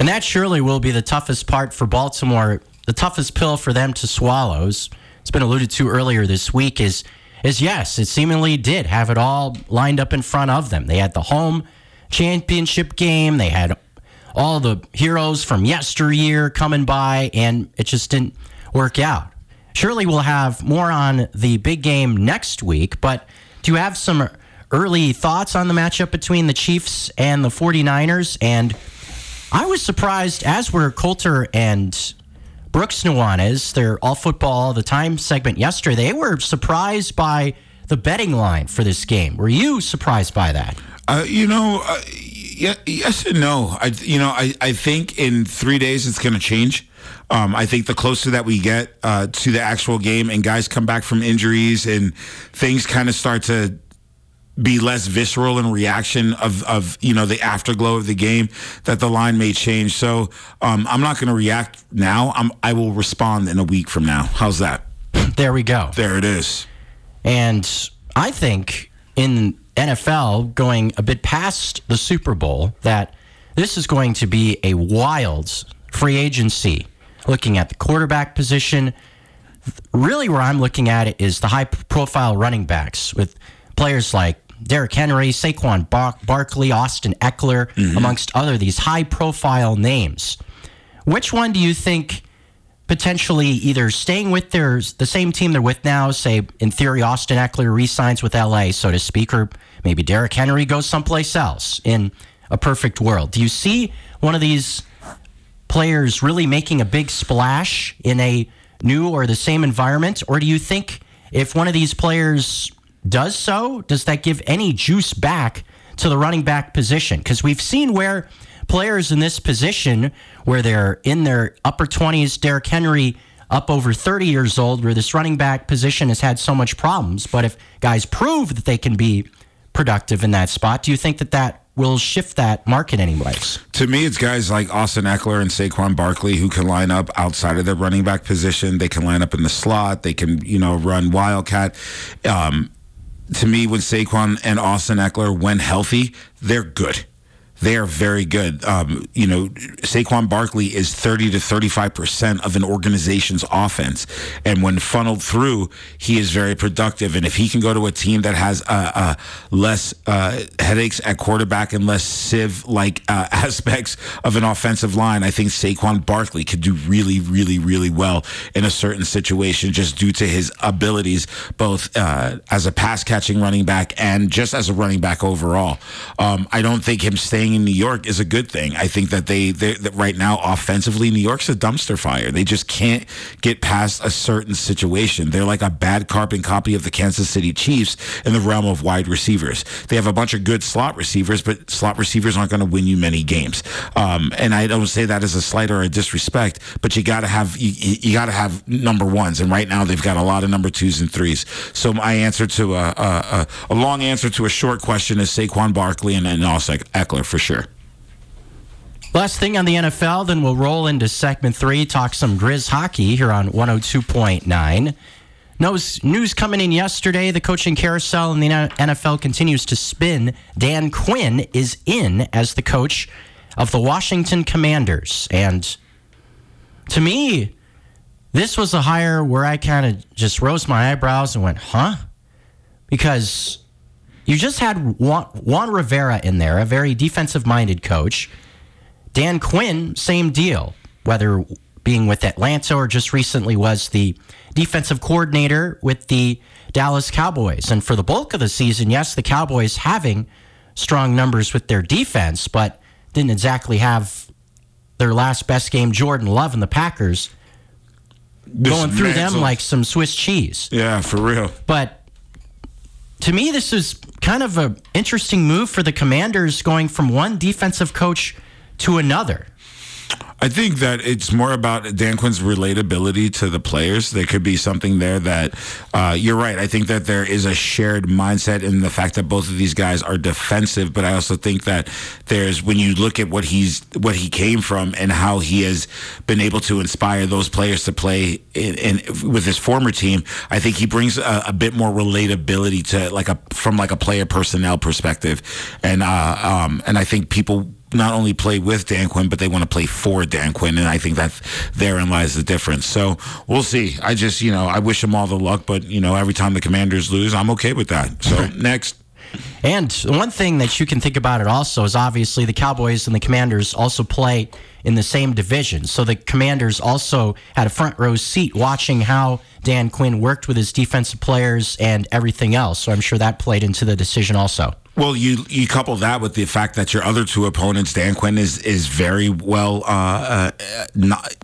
And that surely will be the toughest part for Baltimore, the toughest pill for them to swallow. It's been alluded to earlier this week. Is is yes, it seemingly did have it all lined up in front of them. They had the home championship game. They had all the heroes from yesteryear coming by, and it just didn't work out. Surely we'll have more on the big game next week. But do you have some early thoughts on the matchup between the Chiefs and the 49ers? And I was surprised, as were Colter and Brooks Nuanez, their All Football the Time segment yesterday. They were surprised by the betting line for this game. Were you surprised by that? Uh, you know, uh, yeah, yes and no. I, you know, I, I think in three days it's going to change. Um, I think the closer that we get uh, to the actual game and guys come back from injuries and things kind of start to be less visceral in reaction of, of you know the afterglow of the game that the line may change. So um, I'm not going to react now. I'm, I will respond in a week from now. How's that? There we go. There it is. And I think in NFL going a bit past the Super Bowl that this is going to be a wild free agency. Looking at the quarterback position, really where I'm looking at it is the high profile running backs with players like Derrick Henry, Saquon Bar- Barkley, Austin Ekeler, mm-hmm. amongst other these high profile names. Which one do you think potentially either staying with their the same team they're with now, say in theory Austin Ekeler resigns with LA, so to speak, or maybe Derrick Henry goes someplace else in a perfect world. Do you see one of these players really making a big splash in a new or the same environment? Or do you think if one of these players does so, does that give any juice back to the running back position? Because we've seen where players in this position where they're in their upper 20s, Derrick Henry up over 30 years old, where this running back position has had so much problems. But if guys prove that they can be productive in that spot, do you think that that will shift that market anyways? To me, it's guys like Austin Ekeler and Saquon Barkley who can line up outside of their running back position. They can line up in the slot. They can, you know, run wildcat. Um, to me, when Saquon and Austin Ekeler, when healthy, they're good they are very good. Um, you know, Saquon Barkley is 30 to 35% of an organization's offense. And when funneled through, he is very productive. And if he can go to a team that has uh, uh, less uh, headaches at quarterback and less sieve like uh, aspects of an offensive line, I think Saquon Barkley could do really, really, really well in a certain situation just due to his abilities, both uh, as a pass catching running back and just as a running back overall. Um, I don't think him staying in New York is a good thing. I think that they that right now offensively, New York's a dumpster fire. They just can't get past a certain situation. They're like a bad carbon copy of the Kansas City Chiefs in the realm of wide receivers. They have a bunch of good slot receivers, but slot receivers aren't going to win you many games. Um, and I don't say that as a slight or a disrespect, but you got to have you, you got to have number ones. And right now they've got a lot of number twos and threes. So my answer to a, a, a long answer to a short question is Saquon Barkley and, and also Ekeler for sure. Last thing on the NFL, then we'll roll into segment three, talk some Grizz hockey here on 102.9. News, news coming in yesterday. The coaching carousel in the NFL continues to spin. Dan Quinn is in as the coach of the Washington Commanders. And to me, this was a hire where I kind of just rose my eyebrows and went, huh? Because you just had Ron, Ron Rivera in there, a very defensive minded coach. Dan Quinn, same deal, whether being with Atlanta or just recently was the defensive coordinator with the Dallas Cowboys. And for the bulk of the season, yes, the Cowboys having strong numbers with their defense, but didn't exactly have their last best game, Jordan Love and the Packers, going through them like some Swiss cheese. Yeah, for real. But to me, this is kind of an interesting move for the Commanders going from one defensive coach to another. I think that it's more about Dan Quinn's relatability to the players. There could be something there that uh, you're right. I think that there is a shared mindset in the fact that both of these guys are defensive, but I also think that there's when you look at what he's what he came from and how he has been able to inspire those players to play in, in with his former team. I think he brings a, a, bit more relatability to like a from like a player personnel perspective, and uh, um, and I think people not only play with Dan Quinn, but they want to play for Dan Quinn, and I think that therein lies the difference. So we'll see. I just, you know, I wish them all the luck, but you know, every time the Commanders lose, I'm okay with that. So next. And one thing that you can think about it also is obviously the Cowboys and the Commanders also play in the same division. So the Commanders also had a front row seat watching how Dan Quinn worked with his defensive players and everything else. So I'm sure that played into the decision also. Well, you you couple that with the fact that your other two opponents, Dan Quinn is is very well uh, uh, not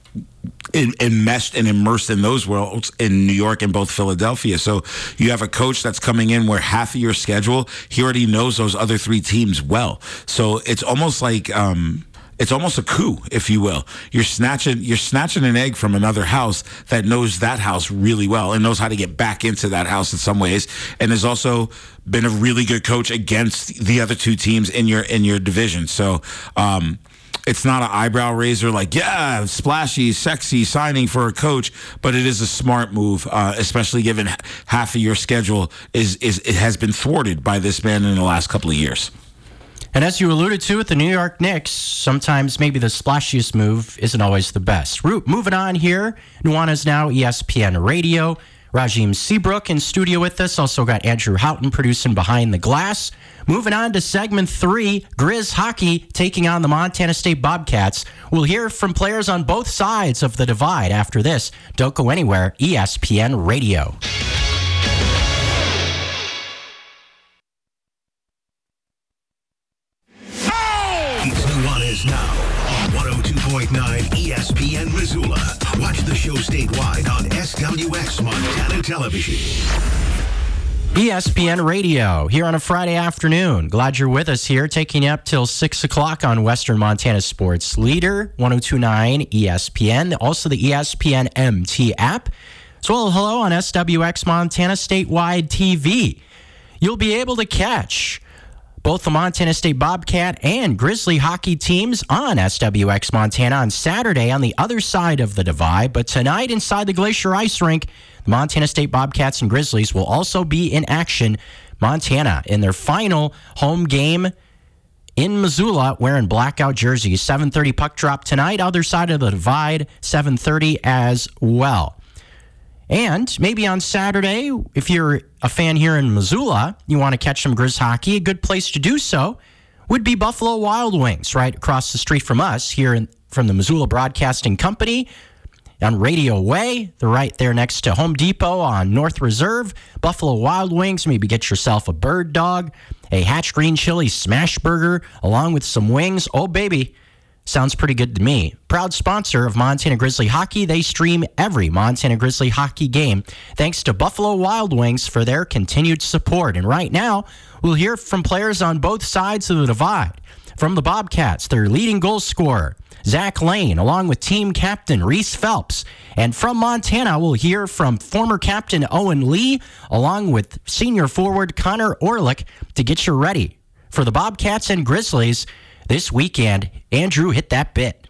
enmeshed and immersed in those worlds in New York and both Philadelphia. So you have a coach that's coming in where half of your schedule he already knows those other three teams well. So it's almost like. Um, it's almost a coup, if you will. You're snatching you're snatching an egg from another house that knows that house really well and knows how to get back into that house in some ways, and has also been a really good coach against the other two teams in your in your division. So. Um, it's not an eyebrow raiser like yeah splashy sexy signing for a coach but it is a smart move uh, especially given half of your schedule is is it has been thwarted by this man in the last couple of years and as you alluded to with the New York Knicks, sometimes maybe the splashiest move isn't always the best. Root, moving on here, Nuanez Now ESPN Radio. Rajiem Seabrook in studio with us. Also got Andrew Houghton producing Behind the Glass. Moving on to segment three, Grizz hockey taking on the Montana State Bobcats. We'll hear from players on both sides of the divide after this. Don't go anywhere, ESPN Radio. Now on 102.9 ESPN Missoula. The show statewide on SWX Montana Television. ESPN Radio here on a Friday afternoon. Glad you're with us here, taking up till 6 o'clock on Western Montana Sports Leader 1029 ESPN, also the ESPN MT app, as well hello on SWX Montana Statewide TV. You'll be able to catch both the Montana State Bobcat and Grizzly hockey teams on SWX Montana on Saturday on the other side of the divide. But tonight, inside the Glacier Ice Rink, the Montana State Bobcats and Grizzlies will also be in action. Montana in their final home game in Missoula wearing blackout jerseys. 7:30 puck drop tonight. Other side of the divide, 7:30 as well. And maybe on Saturday, if you're a fan here in Missoula, you want to catch some Grizz hockey, a good place to do so would be Buffalo Wild Wings, right across the street from us here in, from the Missoula Broadcasting Company on Radio Way. They're right there next to Home Depot on North Reserve. Buffalo Wild Wings, maybe get yourself a bird dog, a Hatch Green Chili smash burger, along with some wings. Oh, baby. Sounds pretty good to me. Proud sponsor of Montana Grizzly Hockey. They stream every Montana Grizzly hockey game. Thanks to Buffalo Wild Wings for their continued support. And right now, we'll hear from players on both sides of the divide. From the Bobcats, their leading goal scorer, Zach Lane, along with team captain Reese Phelps. And from Montana, we'll hear from former captain Owen Lee, along with senior forward Connor Orlick to get you ready for the Bobcats and Grizzlies this weekend, Andrew hit that bit.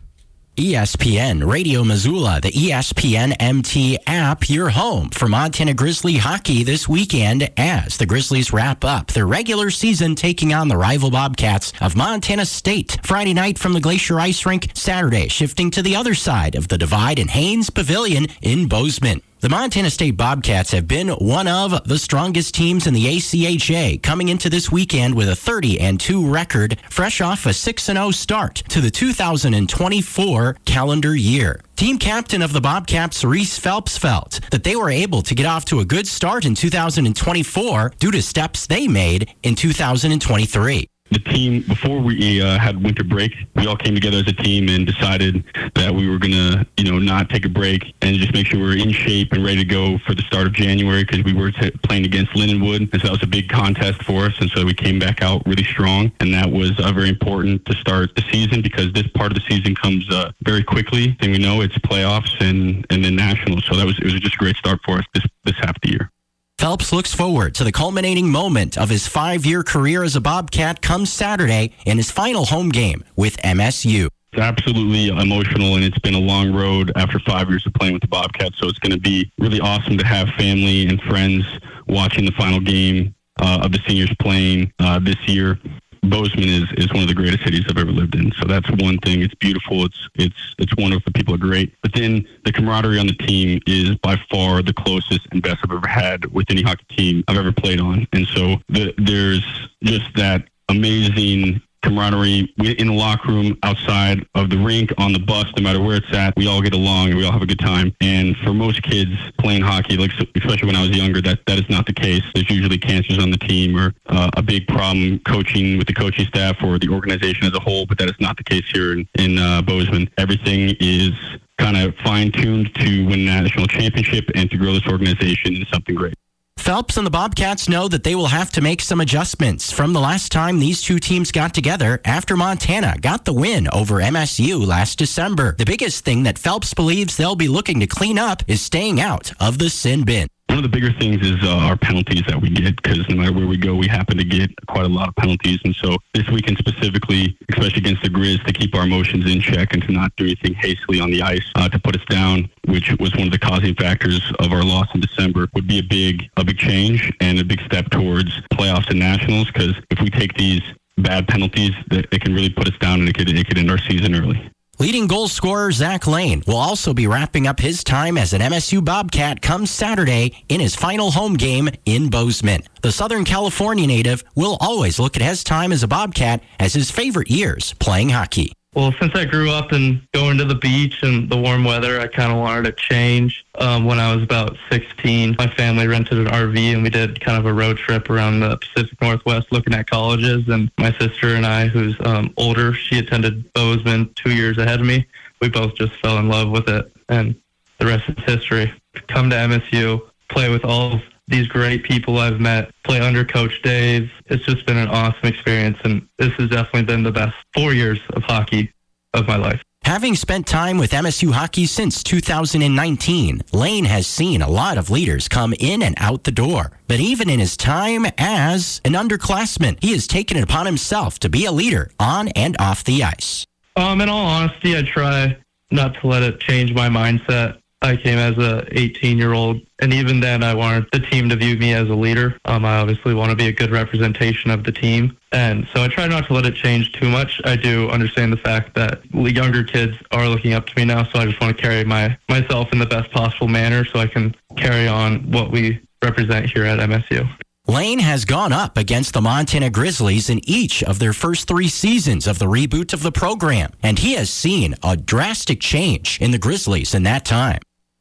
ESPN Radio Missoula, the ESPN MT app, your home for Montana Grizzly hockey this weekend as the Grizzlies wrap up their regular season taking on the rival Bobcats of Montana State. Friday night from the Glacier Ice Rink, Saturday shifting to the other side of the divide in Haynes Pavilion in Bozeman. The Montana State Bobcats have been one of the strongest teams in the ACHA, coming into this weekend with a 30 and 2 record, fresh off a 6 0 start to the 2024 calendar year. Team captain of the Bobcats, Reese Phelps, felt that they were able to get off to a good start in 2024 due to steps they made in 2023 the team before we uh, had winter break we all came together as a team and decided that we were to you know not take a break and just make sure we are in shape and ready to go for the start of january because we were t- playing against lindenwood. And so that was a big contest for us. And so we came back out really strong. And that was uh, very important to start the season because this part of the season comes uh, very quickly. And we know it's playoffs and and then nationals. So that was it was just a great start for us this this half the year Phelps looks forward to the culminating moment of his five year career as a Bobcat come Saturday in his final home game with MSU. It's absolutely emotional, and it's been a long road after five years of playing with the Bobcats. So it's going to be really awesome to have family and friends watching the final game uh, of the seniors playing uh, this year. Bozeman is, is one of the greatest cities I've ever lived in. So that's one thing. It's beautiful. It's it's it's wonderful. The people are great. But then the camaraderie on the team is by far the closest and best I've ever had with any hockey team I've ever played on. And so the, there's just that amazing camaraderie in the locker room, outside of the rink, on the bus, no matter where it's at. We all get along and we all have a good time. And for most kids playing hockey, like especially when I was younger, that that is not the case. There's usually cancers on the team or uh, a big problem coaching with the coaching staff or the organization as a whole. But that is not the case here in in uh, Bozeman. Everything is kind of fine tuned to win national championship and to grow this organization into something great. Phelps and the Bobcats know that they will have to make some adjustments from the last time these two teams got together after Montana got the win over MSU last December. The biggest thing that Phelps believes they'll be looking to clean up is staying out of the sin bin. One of the bigger things is uh, our penalties that we get because no matter where we go, we happen to get quite a lot of penalties. And so this weekend specifically, especially against the Grizz, to keep our emotions in check and to not do anything hastily on the ice uh, to put us down, which was one of the causing factors of our loss in December, would be a big a big change and a big step towards playoffs and nationals. Because if we take these bad penalties, that it can really put us down and it could it could end our season early. Leading goal scorer Zach Lane will also be wrapping up his time as an MSU Bobcat come Saturday in his final home game in Bozeman. The Southern California native will always look at his time as a Bobcat as his favorite years playing hockey. Well, since I grew up and going to the beach and the warm weather, I kind of wanted to change. Um, when I was about 16, my family rented an RV and we did kind of a road trip around the Pacific Northwest looking at colleges. And my sister and I, who's um, older, she attended Bozeman two years ahead of me. We both just fell in love with it. And the rest is history. Come to MSU, play with all these great people I've met, play under Coach Dave. It's just been an awesome experience, and this has definitely been the best four years of hockey of my life. Having spent time with MSU hockey since 2019, Lane has seen a lot of leaders come in and out the door. But even in his time as an underclassman, he has taken it upon himself to be a leader on and off the ice. Um, in all honesty, I try not to let it change my mindset. I came as a 18 year old, and even then, I wanted the team to view me as a leader. Um, I obviously want to be a good representation of the team, and so I try not to let it change too much. I do understand the fact that younger kids are looking up to me now, so I just want to carry my myself in the best possible manner, so I can carry on what we represent here at MSU. Lane has gone up against the Montana Grizzlies in each of their first three seasons of the reboot of the program, and he has seen a drastic change in the Grizzlies in that time.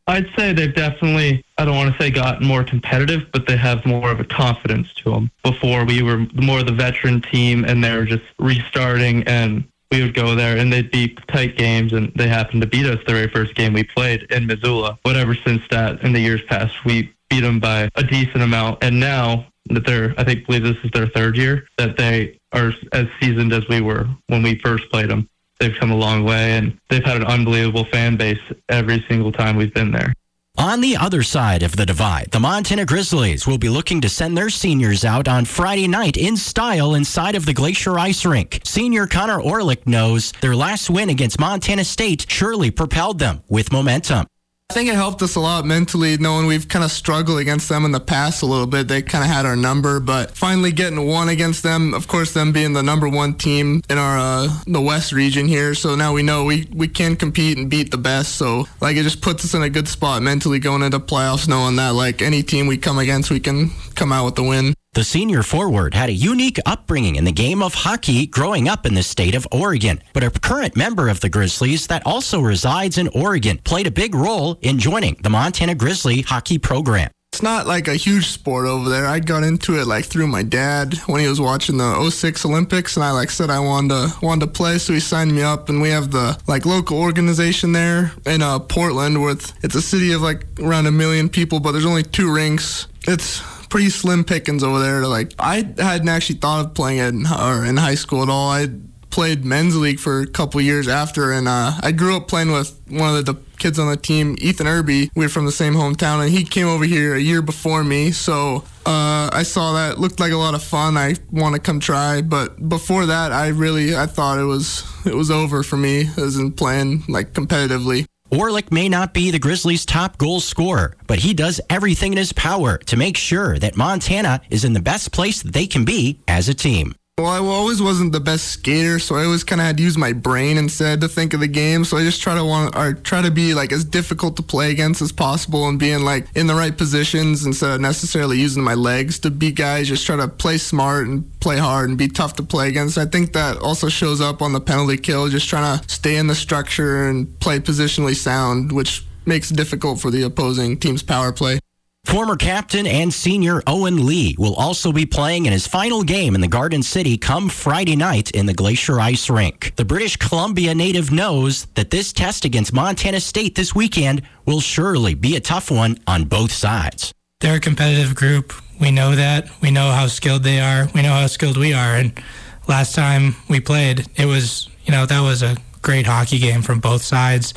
I'd say they've definitely, I don't want to say gotten more competitive, but they have more of a confidence to them. Before we were more of the veteran team and they were just restarting and we would go there and they'd be tight games and they happened to beat us the very first game we played in Missoula. Whatever since that in the years past, we beat them by a decent amount. And now that they're, I think, believe this is their third year, that they are as seasoned as we were when we first played them they've come a long way and they've had an unbelievable fan base every single time we've been there. On the other side of the divide, the Montana Grizzlies will be looking to send their seniors out on Friday night in style inside of the Glacier Ice Rink. Senior Connor Orlick knows their last win against Montana State surely propelled them with momentum. I think it helped us a lot mentally knowing we've kind of struggled against them in the past a little bit. They kind of had our number, but finally getting one against them, of course, them being the number one team in our uh, the West region here. So now we know we, we can compete and beat the best. So like it just puts us in a good spot mentally going into playoffs, knowing that like any team we come against, we can come out with the win. The senior forward had a unique upbringing in the game of hockey growing up in the state of Oregon, but a current member of the Grizzlies that also resides in Oregon played a big role in joining the Montana Grizzly hockey program. It's not like a huge sport over there. I got into it like through my dad when he was watching the 06 Olympics and I like said I wanted to wanted to play so he signed me up and we have the like local organization there in uh, Portland with it's a city of like around a million people but there's only two rinks. It's pretty slim pickings over there. Like, I hadn't actually thought of playing it in, or in high school at all. I played men's league for a couple years after, and uh, I grew up playing with one of the kids on the team, Ethan Irby. We are from the same hometown, and he came over here a year before me. So uh, I saw that looked like a lot of fun. I want to come try, but before that, I really I thought it was it was over for me as in playing like competitively. Orlick may not be the Grizzlies' top goal scorer, but he does everything in his power to make sure that Montana is in the best place they can be as a team. Well, I always wasn't the best skater, so I always kind of had to use my brain instead to think of the game. So I just try to want or try to be like as difficult to play against as possible and being like in the right positions instead of necessarily using my legs to beat guys. Just try to play smart and play hard and be tough to play against. I think that also shows up on the penalty kill, just trying to stay in the structure and play positionally sound, which makes it difficult for the opposing team's power play. Former captain and senior Owen Lee will also be playing in his final game in the Garden City come Friday night in the Glacier Ice Rink. The British Columbia native knows that this test against Montana State this weekend will surely be a tough one on both sides. They're a competitive group. We know that. We know how skilled they are. We know how skilled we are. And last time we played, it was, you know, that was a great hockey game from both sides.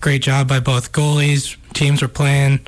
Great job by both goalies. Teams were playing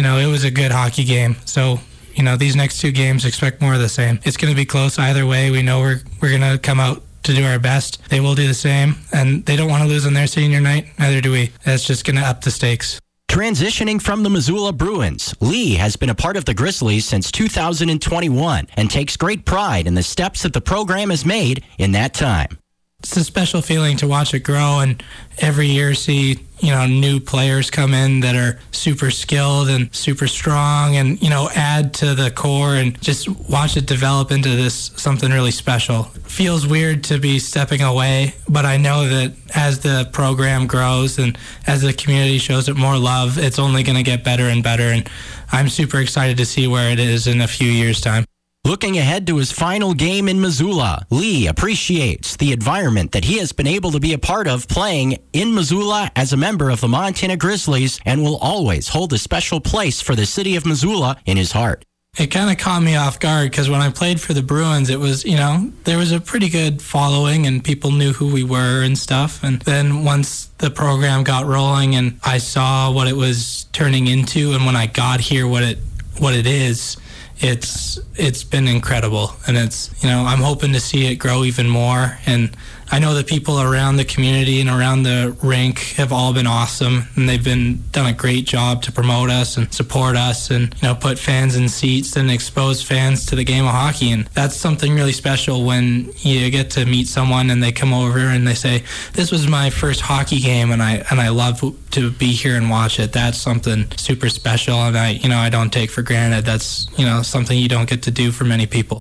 you know, it was a good hockey game. So, you know, these next two games, expect more of the same. It's going to be close either way. We know we're we're going to come out to do our best. They will do the same, and they don't want to lose on their senior night. Neither do we. That's just going to up the stakes. Transitioning from the Missoula Bruins, Lee has been a part of the Grizzlies since 2021 and takes great pride in the steps that the program has made in that time it's a special feeling to watch it grow and every year see you know new players come in that are super skilled and super strong and you know add to the core and just watch it develop into this something really special. Feels weird to be stepping away but i know that as the program grows and as the community shows it more love it's only going to get better and better and i'm super excited to see where it is in a few years time Looking ahead to his final game in Missoula, Lee appreciates the environment that he has been able to be a part of playing in Missoula as a member of the Montana Grizzlies and will always hold a special place for the city of Missoula in his heart. It kind of caught me off guard because when I played for the Bruins, it was, you know, there was a pretty good following and people knew who we were and stuff. And then once the program got rolling and I saw what it was turning into and when I got here, what it, what it is, it's it's been incredible. And it's you know i'm hoping to see it grow even more. And I know the people around the community and around the rink have all been awesome, and they've been done a great job to promote us and support us, and you know put fans in seats and expose fans to the game of hockey. And that's something really special when you get to meet someone and they come over and they say, "This was my first hockey game, and I and I love to be here and watch it." That's something super special, and I you know I don't take for granted. That's you know something you don't get to do for many people.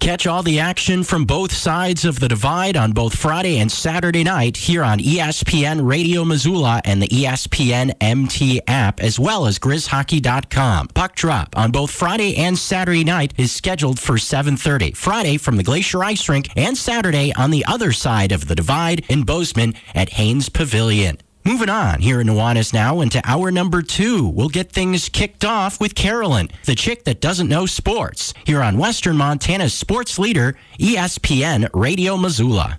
Catch all the action from both sides of the divide on both Friday and Saturday night here on ESPN Radio Missoula and the ESPN MT app, as well as GrizzHockey.com. Puck drop on both Friday and Saturday night is scheduled for 7:30. Friday from the Glacier Ice Rink and Saturday on the other side of the divide in Bozeman at Haynes Pavilion. Moving on here in Nuanez now into hour number two. We'll get things kicked off with Carolyn, the chick that doesn't know sports, here on Western Montana's sports leader, ESPN Radio Missoula.